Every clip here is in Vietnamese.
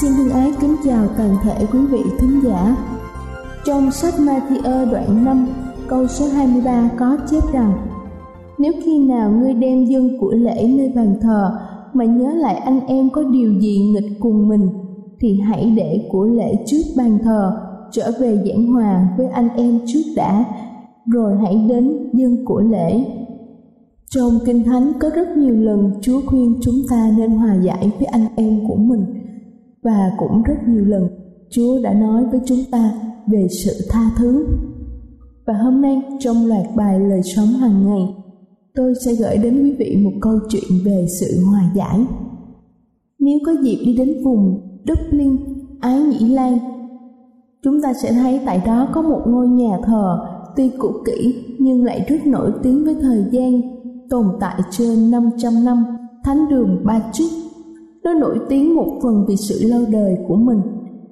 Xin thân ái kính chào toàn thể quý vị thính giả. Trong sách Matthew đoạn 5, câu số 23 có chép rằng Nếu khi nào ngươi đem dân của lễ nơi bàn thờ mà nhớ lại anh em có điều gì nghịch cùng mình thì hãy để của lễ trước bàn thờ trở về giảng hòa với anh em trước đã rồi hãy đến dân của lễ trong kinh thánh có rất nhiều lần chúa khuyên chúng ta nên hòa giải với anh em của mình và cũng rất nhiều lần Chúa đã nói với chúng ta về sự tha thứ. Và hôm nay trong loạt bài lời sống hàng ngày, tôi sẽ gửi đến quý vị một câu chuyện về sự hòa giải. Nếu có dịp đi đến vùng Dublin, Ái Nhĩ Lan, chúng ta sẽ thấy tại đó có một ngôi nhà thờ tuy cũ kỹ nhưng lại rất nổi tiếng với thời gian, tồn tại trên 500 năm, thánh đường Patrick nó nổi tiếng một phần vì sự lâu đời của mình,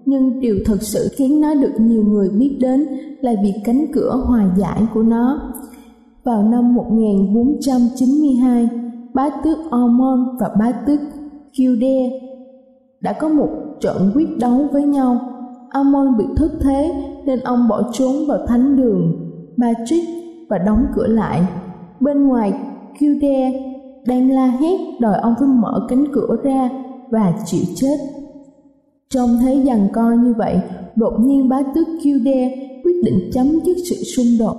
nhưng điều thật sự khiến nó được nhiều người biết đến là vì cánh cửa hòa giải của nó. Vào năm 1492, bá tước Ormond và bá tước Kildare đã có một trận quyết đấu với nhau. Ormond bị thất thế nên ông bỏ trốn vào thánh đường Patrick và đóng cửa lại. Bên ngoài, Kildare đang la hét đòi ông phải mở cánh cửa ra và chịu chết. Trong thấy dằn co như vậy, đột nhiên bá tước Kildare quyết định chấm dứt sự xung đột.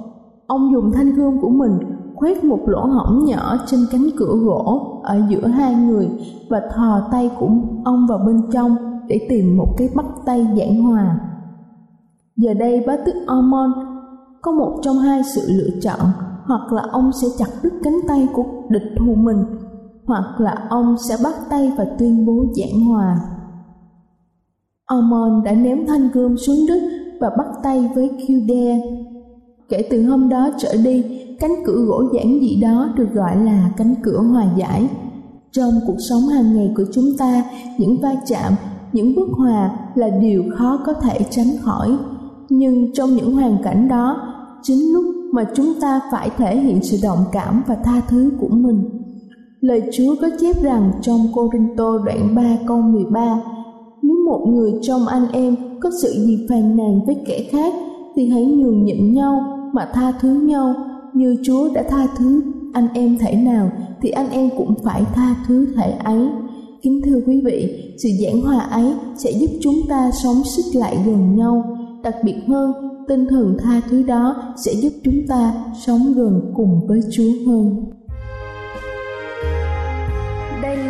Ông dùng thanh gươm của mình khoét một lỗ hổng nhỏ trên cánh cửa gỗ ở giữa hai người và thò tay của ông vào bên trong để tìm một cái bắt tay giảng hòa. Giờ đây bá tước Ormond có một trong hai sự lựa chọn hoặc là ông sẽ chặt đứt cánh tay của địch thù mình hoặc là ông sẽ bắt tay và tuyên bố giảng hòa. Ormond đã ném thanh gươm xuống đất và bắt tay với Kildare. Kể từ hôm đó trở đi, cánh cửa gỗ giản dị đó được gọi là cánh cửa hòa giải. Trong cuộc sống hàng ngày của chúng ta, những va chạm, những bước hòa là điều khó có thể tránh khỏi. Nhưng trong những hoàn cảnh đó, chính lúc mà chúng ta phải thể hiện sự đồng cảm và tha thứ của mình. Lời Chúa có chép rằng trong Cô Rinh Tô đoạn 3 câu 13 Nếu một người trong anh em có sự gì phàn nàn với kẻ khác thì hãy nhường nhịn nhau mà tha thứ nhau như Chúa đã tha thứ anh em thể nào thì anh em cũng phải tha thứ thể ấy. Kính thưa quý vị, sự giảng hòa ấy sẽ giúp chúng ta sống xích lại gần nhau. Đặc biệt hơn, tinh thần tha thứ đó sẽ giúp chúng ta sống gần cùng với Chúa hơn.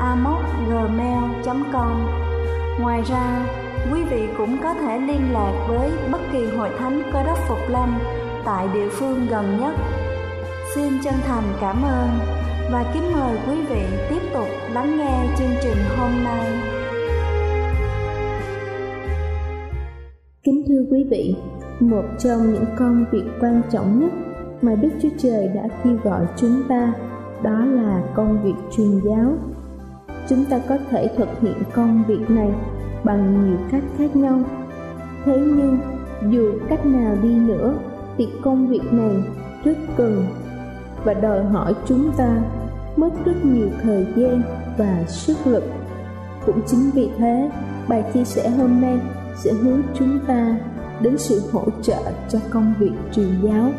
amocgmail.com. Ngoài ra, quý vị cũng có thể liên lạc với bất kỳ hội thánh cơ đốc Phục Lâm tại địa phương gần nhất. Xin chân thành cảm ơn và kính mời quý vị tiếp tục lắng nghe chương trình hôm nay. Kính thưa quý vị, một trong những công việc quan trọng nhất mà Đức Chúa Trời đã kêu gọi chúng ta đó là công việc truyền giáo. Chúng ta có thể thực hiện công việc này bằng nhiều cách khác nhau. Thế nhưng, dù cách nào đi nữa thì công việc này rất cần và đòi hỏi chúng ta mất rất nhiều thời gian và sức lực. Cũng chính vì thế, bài chia sẻ hôm nay sẽ hướng chúng ta đến sự hỗ trợ cho công việc truyền giáo.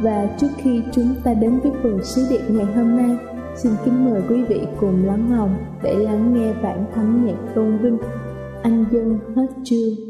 Và trước khi chúng ta đến với phần sứ điệp ngày hôm nay, xin kính mời quý vị cùng lắng lòng để lắng nghe bản thánh nhạc tôn vinh Anh dân hết chương.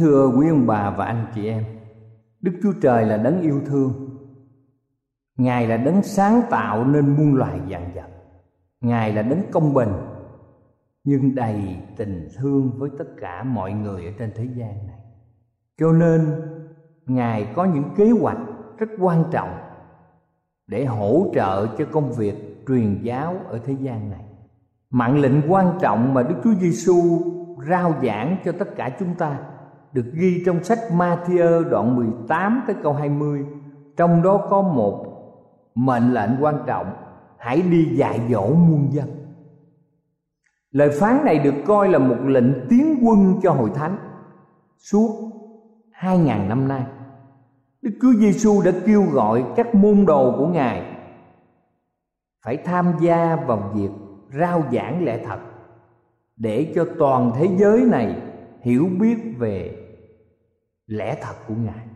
Thưa quý ông bà và anh chị em, Đức Chúa Trời là đấng yêu thương. Ngài là đấng sáng tạo nên muôn loài vạn vật. Ngài là đấng công bình nhưng đầy tình thương với tất cả mọi người ở trên thế gian này. Cho nên Ngài có những kế hoạch rất quan trọng để hỗ trợ cho công việc truyền giáo ở thế gian này. Mạng lệnh quan trọng mà Đức Chúa Giêsu rao giảng cho tất cả chúng ta được ghi trong sách Matthew đoạn 18 tới câu 20. Trong đó có một mệnh lệnh quan trọng, hãy đi dạy dỗ muôn dân. Lời phán này được coi là một lệnh tiến quân cho hội thánh suốt hai ngàn năm nay. Đức Chúa Giêsu đã kêu gọi các môn đồ của Ngài phải tham gia vào việc rao giảng lẽ thật để cho toàn thế giới này hiểu biết về lẽ thật của ngài.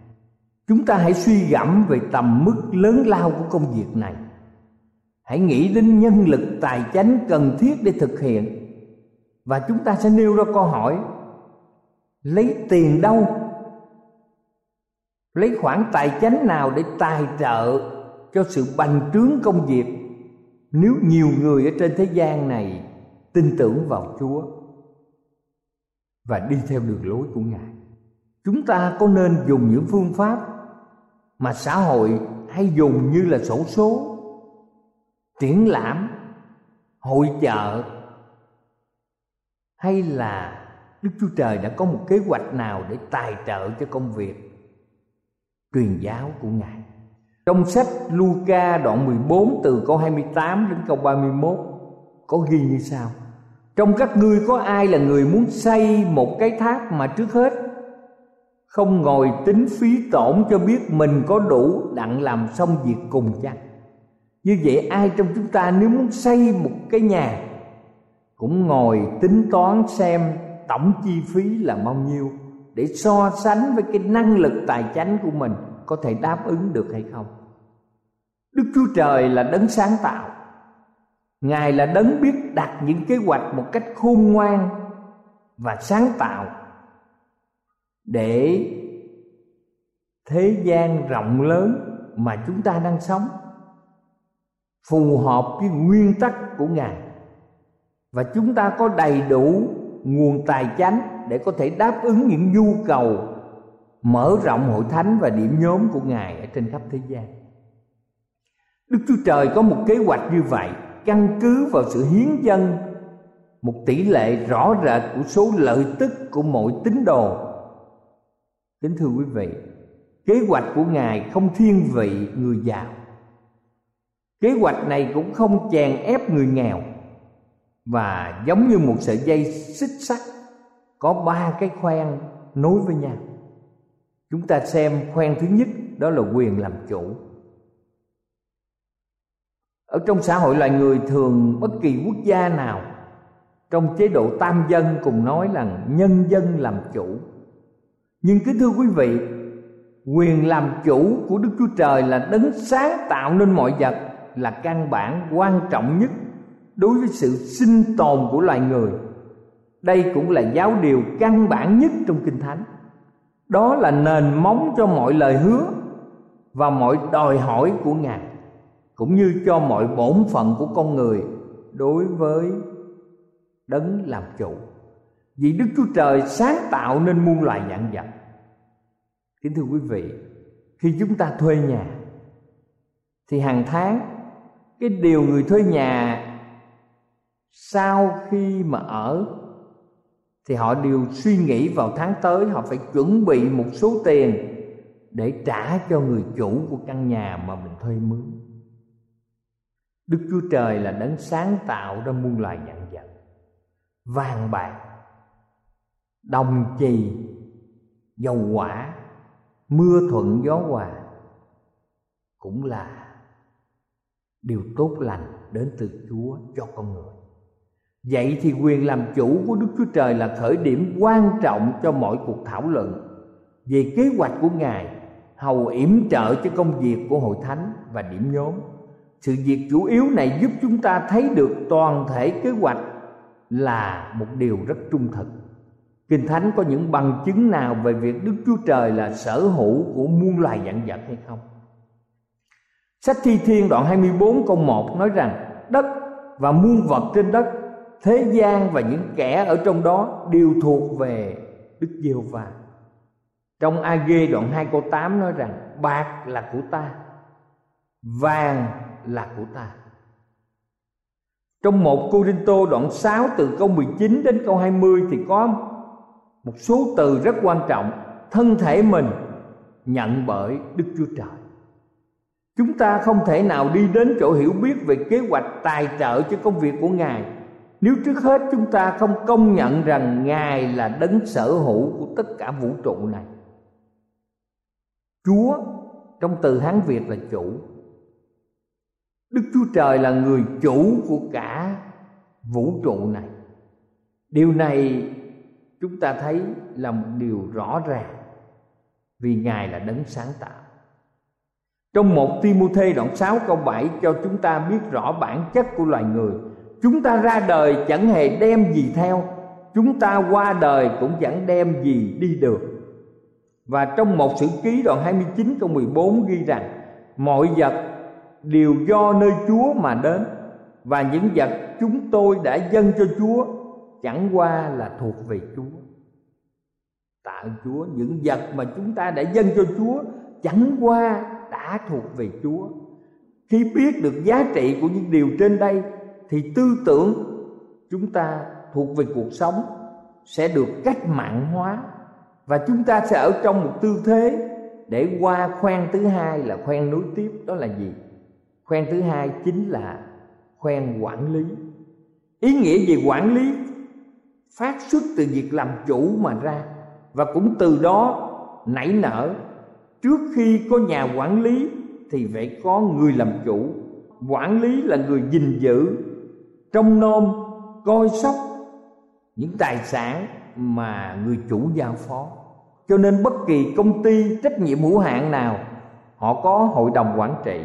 Chúng ta hãy suy gẫm về tầm mức lớn lao của công việc này. Hãy nghĩ đến nhân lực tài chánh cần thiết để thực hiện. Và chúng ta sẽ nêu ra câu hỏi, lấy tiền đâu? Lấy khoản tài chánh nào để tài trợ cho sự bành trướng công việc? Nếu nhiều người ở trên thế gian này tin tưởng vào chúa và đi theo đường lối của ngài chúng ta có nên dùng những phương pháp mà xã hội hay dùng như là sổ số, triển lãm, hội chợ, hay là đức chúa trời đã có một kế hoạch nào để tài trợ cho công việc truyền giáo của ngài? Trong sách Luca đoạn 14 từ câu 28 đến câu 31 có ghi như sau. Trong các ngươi có ai là người muốn xây một cái tháp mà trước hết không ngồi tính phí tổn cho biết mình có đủ đặng làm xong việc cùng chăng. Như vậy ai trong chúng ta nếu muốn xây một cái nhà cũng ngồi tính toán xem tổng chi phí là bao nhiêu để so sánh với cái năng lực tài chánh của mình có thể đáp ứng được hay không. Đức chúa trời là đấng sáng tạo. Ngài là đấng biết đặt những kế hoạch một cách khôn ngoan và sáng tạo để thế gian rộng lớn mà chúng ta đang sống, phù hợp với nguyên tắc của ngài. Và chúng ta có đầy đủ nguồn tài chánh để có thể đáp ứng những nhu cầu mở rộng hội thánh và điểm nhóm của ngài ở trên khắp thế gian. Đức chúa trời có một kế hoạch như vậy, căn cứ vào sự hiến dân, một tỷ lệ rõ rệt của số lợi tức của mỗi tín đồ kính thưa quý vị, kế hoạch của ngài không thiên vị người giàu. Kế hoạch này cũng không chèn ép người nghèo. Và giống như một sợi dây xích sắt, có ba cái khoen nối với nhau. Chúng ta xem khoen thứ nhất, đó là quyền làm chủ. Ở trong xã hội loài người thường bất kỳ quốc gia nào, trong chế độ tam dân cùng nói rằng nhân dân làm chủ nhưng kính thưa quý vị, quyền làm chủ của đức chúa trời là đấng sáng tạo nên mọi vật là căn bản, quan trọng nhất đối với sự sinh tồn của loài người. Đây cũng là giáo điều căn bản nhất trong kinh thánh. Đó là nền móng cho mọi lời hứa và mọi đòi hỏi của ngài, cũng như cho mọi bổn phận của con người đối với đấng làm chủ vì đức chúa trời sáng tạo nên muôn loài dạng vật. Kính thưa quý vị, khi chúng ta thuê nhà, thì hàng tháng, cái điều người thuê nhà sau khi mà ở, thì họ đều suy nghĩ vào tháng tới họ phải chuẩn bị một số tiền để trả cho người chủ của căn nhà mà mình thuê mướn. Đức Chúa Trời là đấng sáng tạo ra muôn loài dạng vật. Vàng bạc Đồng trì, Dầu quả Mưa thuận gió hòa Cũng là Điều tốt lành đến từ Chúa cho con người. Vậy thì quyền làm chủ của Đức Chúa Trời là khởi điểm quan trọng cho mọi cuộc thảo luận về kế hoạch của Ngài, hầu yểm trợ cho công việc của hội thánh và điểm nhóm. Sự việc chủ yếu này giúp chúng ta thấy được toàn thể kế hoạch là một điều rất trung thực. Kinh Thánh có những bằng chứng nào về việc Đức Chúa Trời là sở hữu của muôn loài vạn vật hay không? Sách Thi Thiên đoạn 24 câu 1 nói rằng đất và muôn vật trên đất, thế gian và những kẻ ở trong đó đều thuộc về Đức Giê-hô-va. Trong A-G đoạn 2 câu 8 nói rằng bạc là của ta, vàng là của ta. Trong một Cô Đinh Tô đoạn 6 từ câu 19 đến câu 20 thì có một số từ rất quan trọng thân thể mình nhận bởi Đức Chúa Trời. Chúng ta không thể nào đi đến chỗ hiểu biết về kế hoạch tài trợ cho công việc của Ngài nếu trước hết chúng ta không công nhận rằng Ngài là đấng sở hữu của tất cả vũ trụ này. Chúa trong từ Hán Việt là chủ. Đức Chúa Trời là người chủ của cả vũ trụ này. Điều này chúng ta thấy là một điều rõ ràng vì Ngài là đấng sáng tạo. Trong một Timothée đoạn 6 câu 7 cho chúng ta biết rõ bản chất của loài người. Chúng ta ra đời chẳng hề đem gì theo, chúng ta qua đời cũng chẳng đem gì đi được. Và trong một sử ký đoạn 29 câu 14 ghi rằng Mọi vật đều do nơi Chúa mà đến Và những vật chúng tôi đã dâng cho Chúa chẳng qua là thuộc về Chúa. Tạ Chúa, những vật mà chúng ta đã dâng cho Chúa chẳng qua đã thuộc về Chúa. Khi biết được giá trị của những điều trên đây thì tư tưởng chúng ta thuộc về cuộc sống sẽ được cách mạng hóa và chúng ta sẽ ở trong một tư thế để qua khoen thứ hai là khoen nối tiếp đó là gì khoen thứ hai chính là khoen quản lý ý nghĩa về quản lý phát xuất từ việc làm chủ mà ra, và cũng từ đó nảy nở. Trước khi có nhà quản lý thì phải có người làm chủ. Quản lý là người gìn giữ, trông nom, coi sóc những tài sản mà người chủ giao phó. Cho nên bất kỳ công ty trách nhiệm hữu hạn nào, họ có hội đồng quản trị.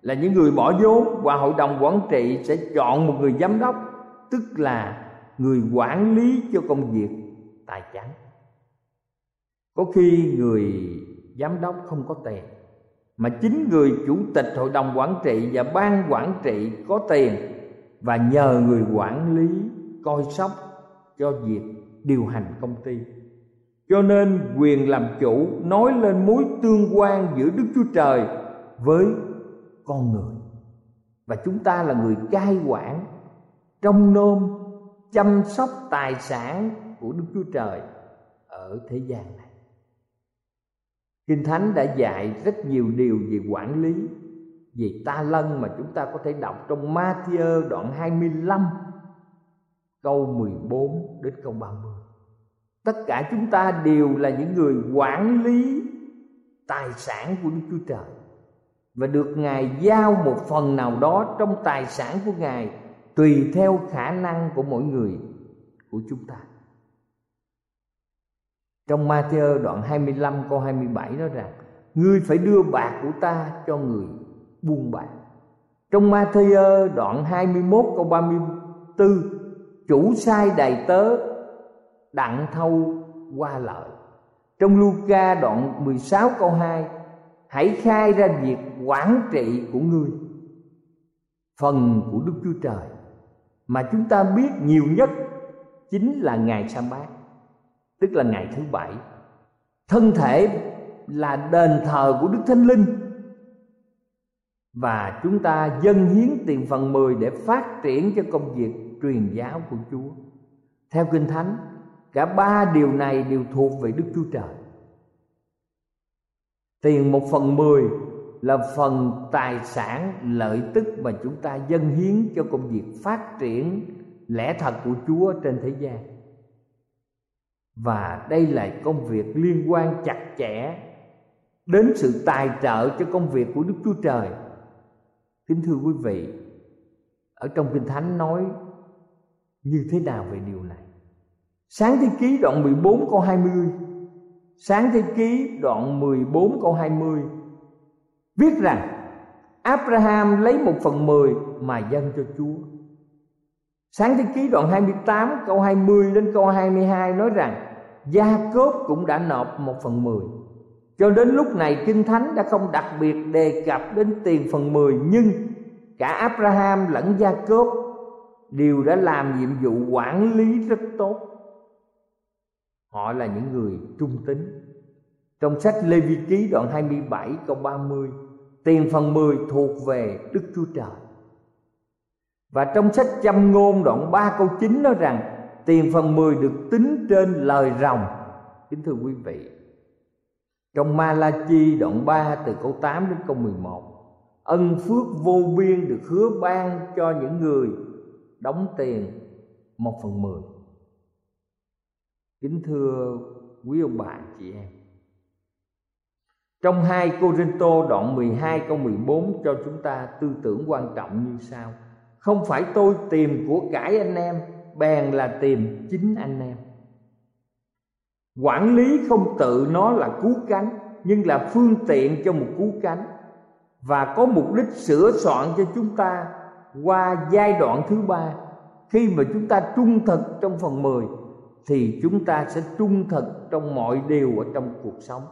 Là những người bỏ vốn, và hội đồng quản trị sẽ chọn một người giám đốc, tức là người quản lý cho công việc tài chánh. Có khi người giám đốc không có tiền, mà chính người chủ tịch hội đồng quản trị và ban quản trị có tiền và nhờ người quản lý coi sóc cho việc điều hành công ty. Cho nên quyền làm chủ nói lên mối tương quan giữa đức chúa trời với con người. Và chúng ta là người cai quản trong nôm chăm sóc tài sản của đức chúa trời ở thế gian này kinh thánh đã dạy rất nhiều điều về quản lý, về ta lân mà chúng ta có thể đọc trong Matthew đoạn 25 câu 14 đến câu 30. Tất cả chúng ta đều là những người quản lý tài sản của Đức Chúa Trời và được Ngài giao một phần nào đó trong tài sản của Ngài tùy theo khả năng của mỗi người, của chúng ta. Trong Matthew đoạn 25 câu 27 nói rằng, Ngươi phải đưa bạc của ta cho người buôn bạc Trong Matthew đoạn 21 câu 34 Chủ sai đầy tớ, đặng thâu qua lợi. Trong Luca đoạn 16 câu 2 Hãy khai ra việc quản trị của ngươi, Phần của Đức Chúa Trời. Mà chúng ta biết nhiều nhất Chính là ngày sa bát tức là ngày thứ bảy thân thể là đền thờ của đức thánh linh và chúng ta dâng hiến tiền phần mười để phát triển cho công việc truyền giáo của Chúa. Theo Kinh Thánh, cả ba điều này đều thuộc về Đức Chúa Trời. Tiền một phần mười là phần tài sản lợi tức mà chúng ta dâng hiến cho công việc phát triển lẽ thật của Chúa trên thế gian và đây là công việc liên quan chặt chẽ đến sự tài trợ cho công việc của Đức Chúa Trời. Kính thưa quý vị, ở trong Kinh Thánh nói như thế nào về điều này? Sáng thế ký đoạn 14 câu 20 Sáng thế ký đoạn 14 câu 20 Viết rằng, Abraham lấy một phần mười mà dâng cho Chúa. Sáng thế ký đoạn 28 câu 20 đến câu 22 nói rằng, gia cốp cũng đã nộp một phần mười. Cho đến lúc này, kinh thánh đã không đặc biệt đề cập đến tiền phần mười, nhưng cả abraham lẫn gia cốp đều đã làm nhiệm vụ quản lý rất tốt. Họ là những người trung tín. Trong sách Lê Vi Ký đoạn 27 câu 30 Tiền phần 10 thuộc về Đức Chúa Trời. Và trong sách Châm Ngôn đoạn 3 câu 9 nói rằng, Tiền phần 10 được tính trên lời rồng. Kính thưa quý vị, Trong Malachi đoạn 3 từ câu 8 đến câu 11 Ân phước vô biên được hứa ban cho những người đóng tiền một phần mười. Kính thưa quý ông bà chị em trong hai Cô Tô đoạn 12 câu 14 cho chúng ta tư tưởng quan trọng như sau. Không phải tôi tìm của cải anh em, Bèn là tìm chính anh em. Quản lý không tự nó là cứu cánh, Nhưng là phương tiện cho một cứu cánh. Và có mục đích sửa soạn cho chúng ta Qua giai đoạn thứ ba. Khi mà chúng ta trung thực trong phần 10 Thì chúng ta sẽ trung thực trong mọi điều ở trong cuộc sống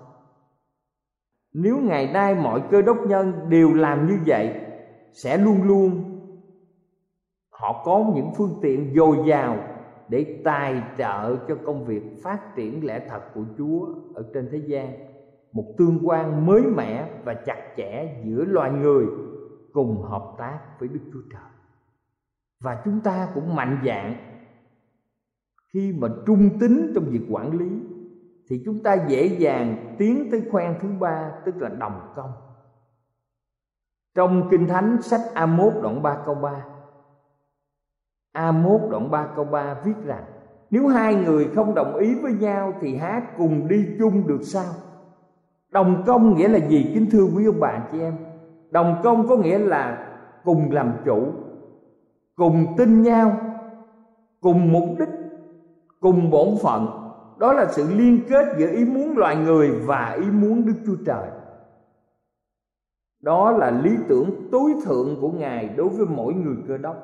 nếu ngày nay mọi cơ đốc nhân đều làm như vậy, sẽ luôn luôn họ có những phương tiện dồi dào để tài trợ cho công việc phát triển lẽ thật của Chúa ở trên thế gian. Một tương quan mới mẻ và chặt chẽ giữa loài người cùng hợp tác với Đức Chúa Trời. Và chúng ta cũng mạnh dạn khi mà trung tín trong việc quản lý thì chúng ta dễ dàng tiến tới khoen thứ ba, tức là đồng công. Trong kinh thánh sách A1 đoạn 3 câu 3 A1 đoạn 3 câu 3 viết rằng, Nếu hai người không đồng ý với nhau Thì há cùng đi chung được sao? Đồng công nghĩa là gì, kính thưa quý ông bà chị em? Đồng công có nghĩa là cùng làm chủ, Cùng tin nhau, Cùng mục đích, Cùng bổn phận đó là sự liên kết giữa ý muốn loài người và ý muốn đức chúa trời. Đó là lý tưởng tối thượng của ngài đối với mỗi người cơ đốc.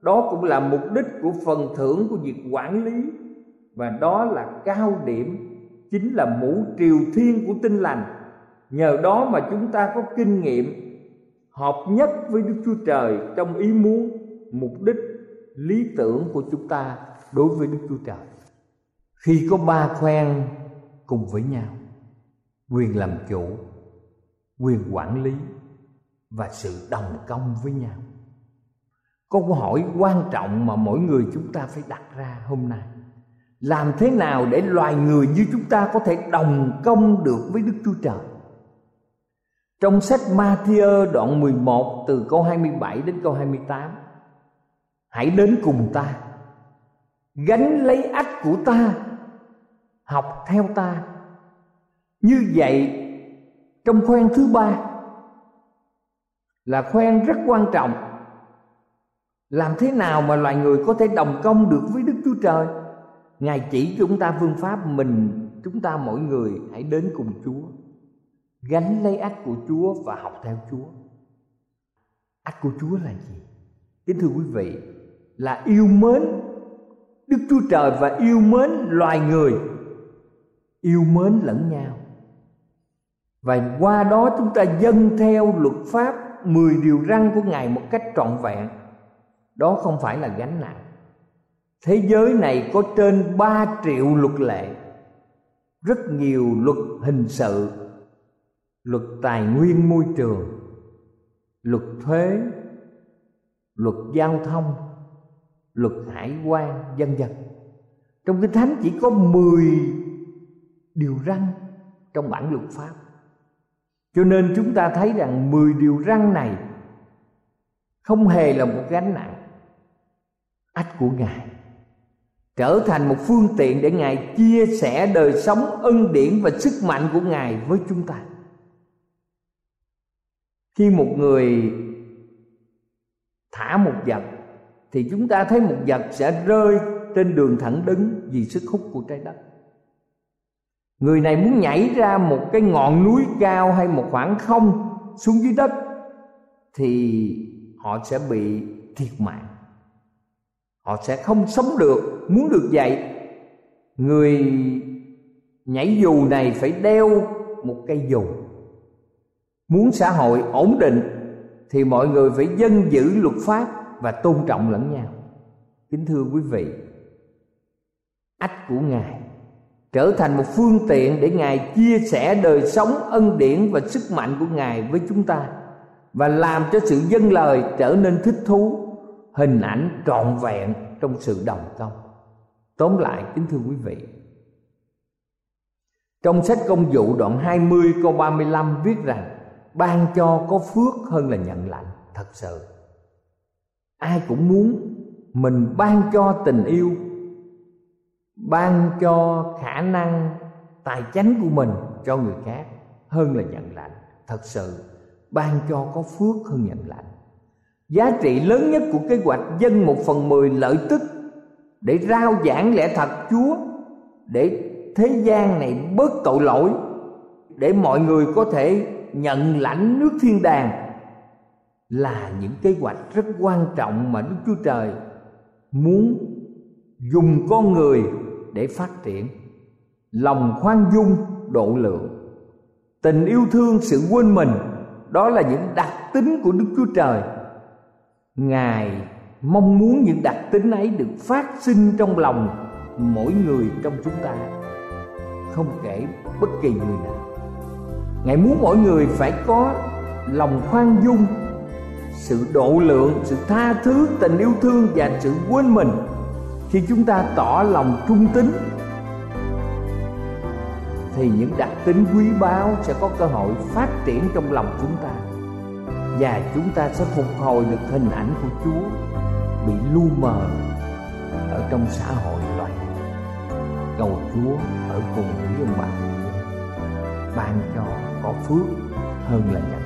Đó cũng là mục đích của phần thưởng của việc quản lý, và đó là cao điểm, chính là mũ triều thiên của tinh lành. Nhờ đó mà chúng ta có kinh nghiệm hợp nhất với đức chúa trời trong ý muốn, mục đích, lý tưởng của chúng ta đối với đức chúa trời khi có ba khoen cùng với nhau, quyền làm chủ, quyền quản lý và sự đồng công với nhau. Có câu hỏi quan trọng mà mỗi người chúng ta phải đặt ra hôm nay. Làm thế nào để loài người như chúng ta có thể đồng công được với Đức Chúa Trời? Trong sách Matthew đoạn 11 từ câu 27 đến câu 28 Hãy đến cùng ta, Gánh lấy ách của ta học theo ta. Như vậy, trong khoen thứ ba, là khoen rất quan trọng. Làm thế nào mà loài người có thể đồng công được với đức chúa trời? Ngài chỉ chúng ta phương pháp mình, chúng ta mỗi người hãy đến cùng chúa. Gánh lấy ách của chúa và học theo chúa. Ách của chúa là gì? Kính thưa quý vị, là yêu mến đức chúa trời và yêu mến loài người yêu mến lẫn nhau. Và qua đó chúng ta dâng theo luật pháp mười điều răn của Ngài một cách trọn vẹn. Đó không phải là gánh nặng. Thế giới này có trên 3 triệu luật lệ, Rất nhiều luật hình sự, Luật tài nguyên môi trường, Luật thuế, Luật giao thông, Luật hải quan, Vân vân. Trong Kinh Thánh chỉ có 10 điều răn trong bản luật pháp. Cho nên chúng ta thấy rằng 10 điều răn này không hề là một gánh nặng ách của ngài. Trở thành một phương tiện để ngài chia sẻ đời sống ân điển và sức mạnh của ngài với chúng ta. Khi một người thả một vật, thì chúng ta thấy một vật sẽ rơi trên đường thẳng đứng vì sức hút của trái đất người này muốn nhảy ra một cái ngọn núi cao hay một khoảng không xuống dưới đất thì họ sẽ bị thiệt mạng. Họ sẽ không sống được, muốn được vậy người nhảy dù này phải đeo một cây dù. Muốn xã hội ổn định thì mọi người phải dân giữ luật pháp và tôn trọng lẫn nhau. Kính thưa quý vị, ách của ngài trở thành một phương tiện để ngài chia sẻ đời sống, ân điển và sức mạnh của ngài với chúng ta và làm cho sự dân lời trở nên thích thú, hình ảnh trọn vẹn trong sự đồng công tóm lại, kính thưa quý vị, trong sách công vụ đoạn 20 câu 35 viết rằng, ban cho có phước hơn là nhận lãnh thật sự, ai cũng muốn mình ban cho tình yêu ban cho khả năng tài chánh của mình cho người khác hơn là nhận lãnh. Thật sự, ban cho có phước hơn nhận lãnh. Giá trị lớn nhất của kế hoạch dân một phần mười lợi tức để rao giảng lẽ thật chúa, để thế gian này bớt tội lỗi, để mọi người có thể nhận lãnh nước thiên đàng là những kế hoạch rất quan trọng mà đức chúa trời muốn dùng con người để phát triển. Lòng khoan dung, độ lượng. Tình yêu thương, sự quên mình, đó là những đặc tính của đức chúa trời. Ngài mong muốn những đặc tính ấy được phát sinh trong lòng mỗi người trong chúng ta, không kể bất kỳ người nào. Ngài muốn mỗi người phải có lòng khoan dung, sự độ lượng, sự tha thứ, tình yêu thương và sự quên mình khi chúng ta tỏ lòng trung tín, thì những đặc tính quý báu sẽ có cơ hội phát triển trong lòng chúng ta. Và chúng ta sẽ phục hồi được hình ảnh của Chúa bị lu mờ ở trong xã hội loài cầu Chúa ở cùng với ông bà ban cho có phước hơn là nhận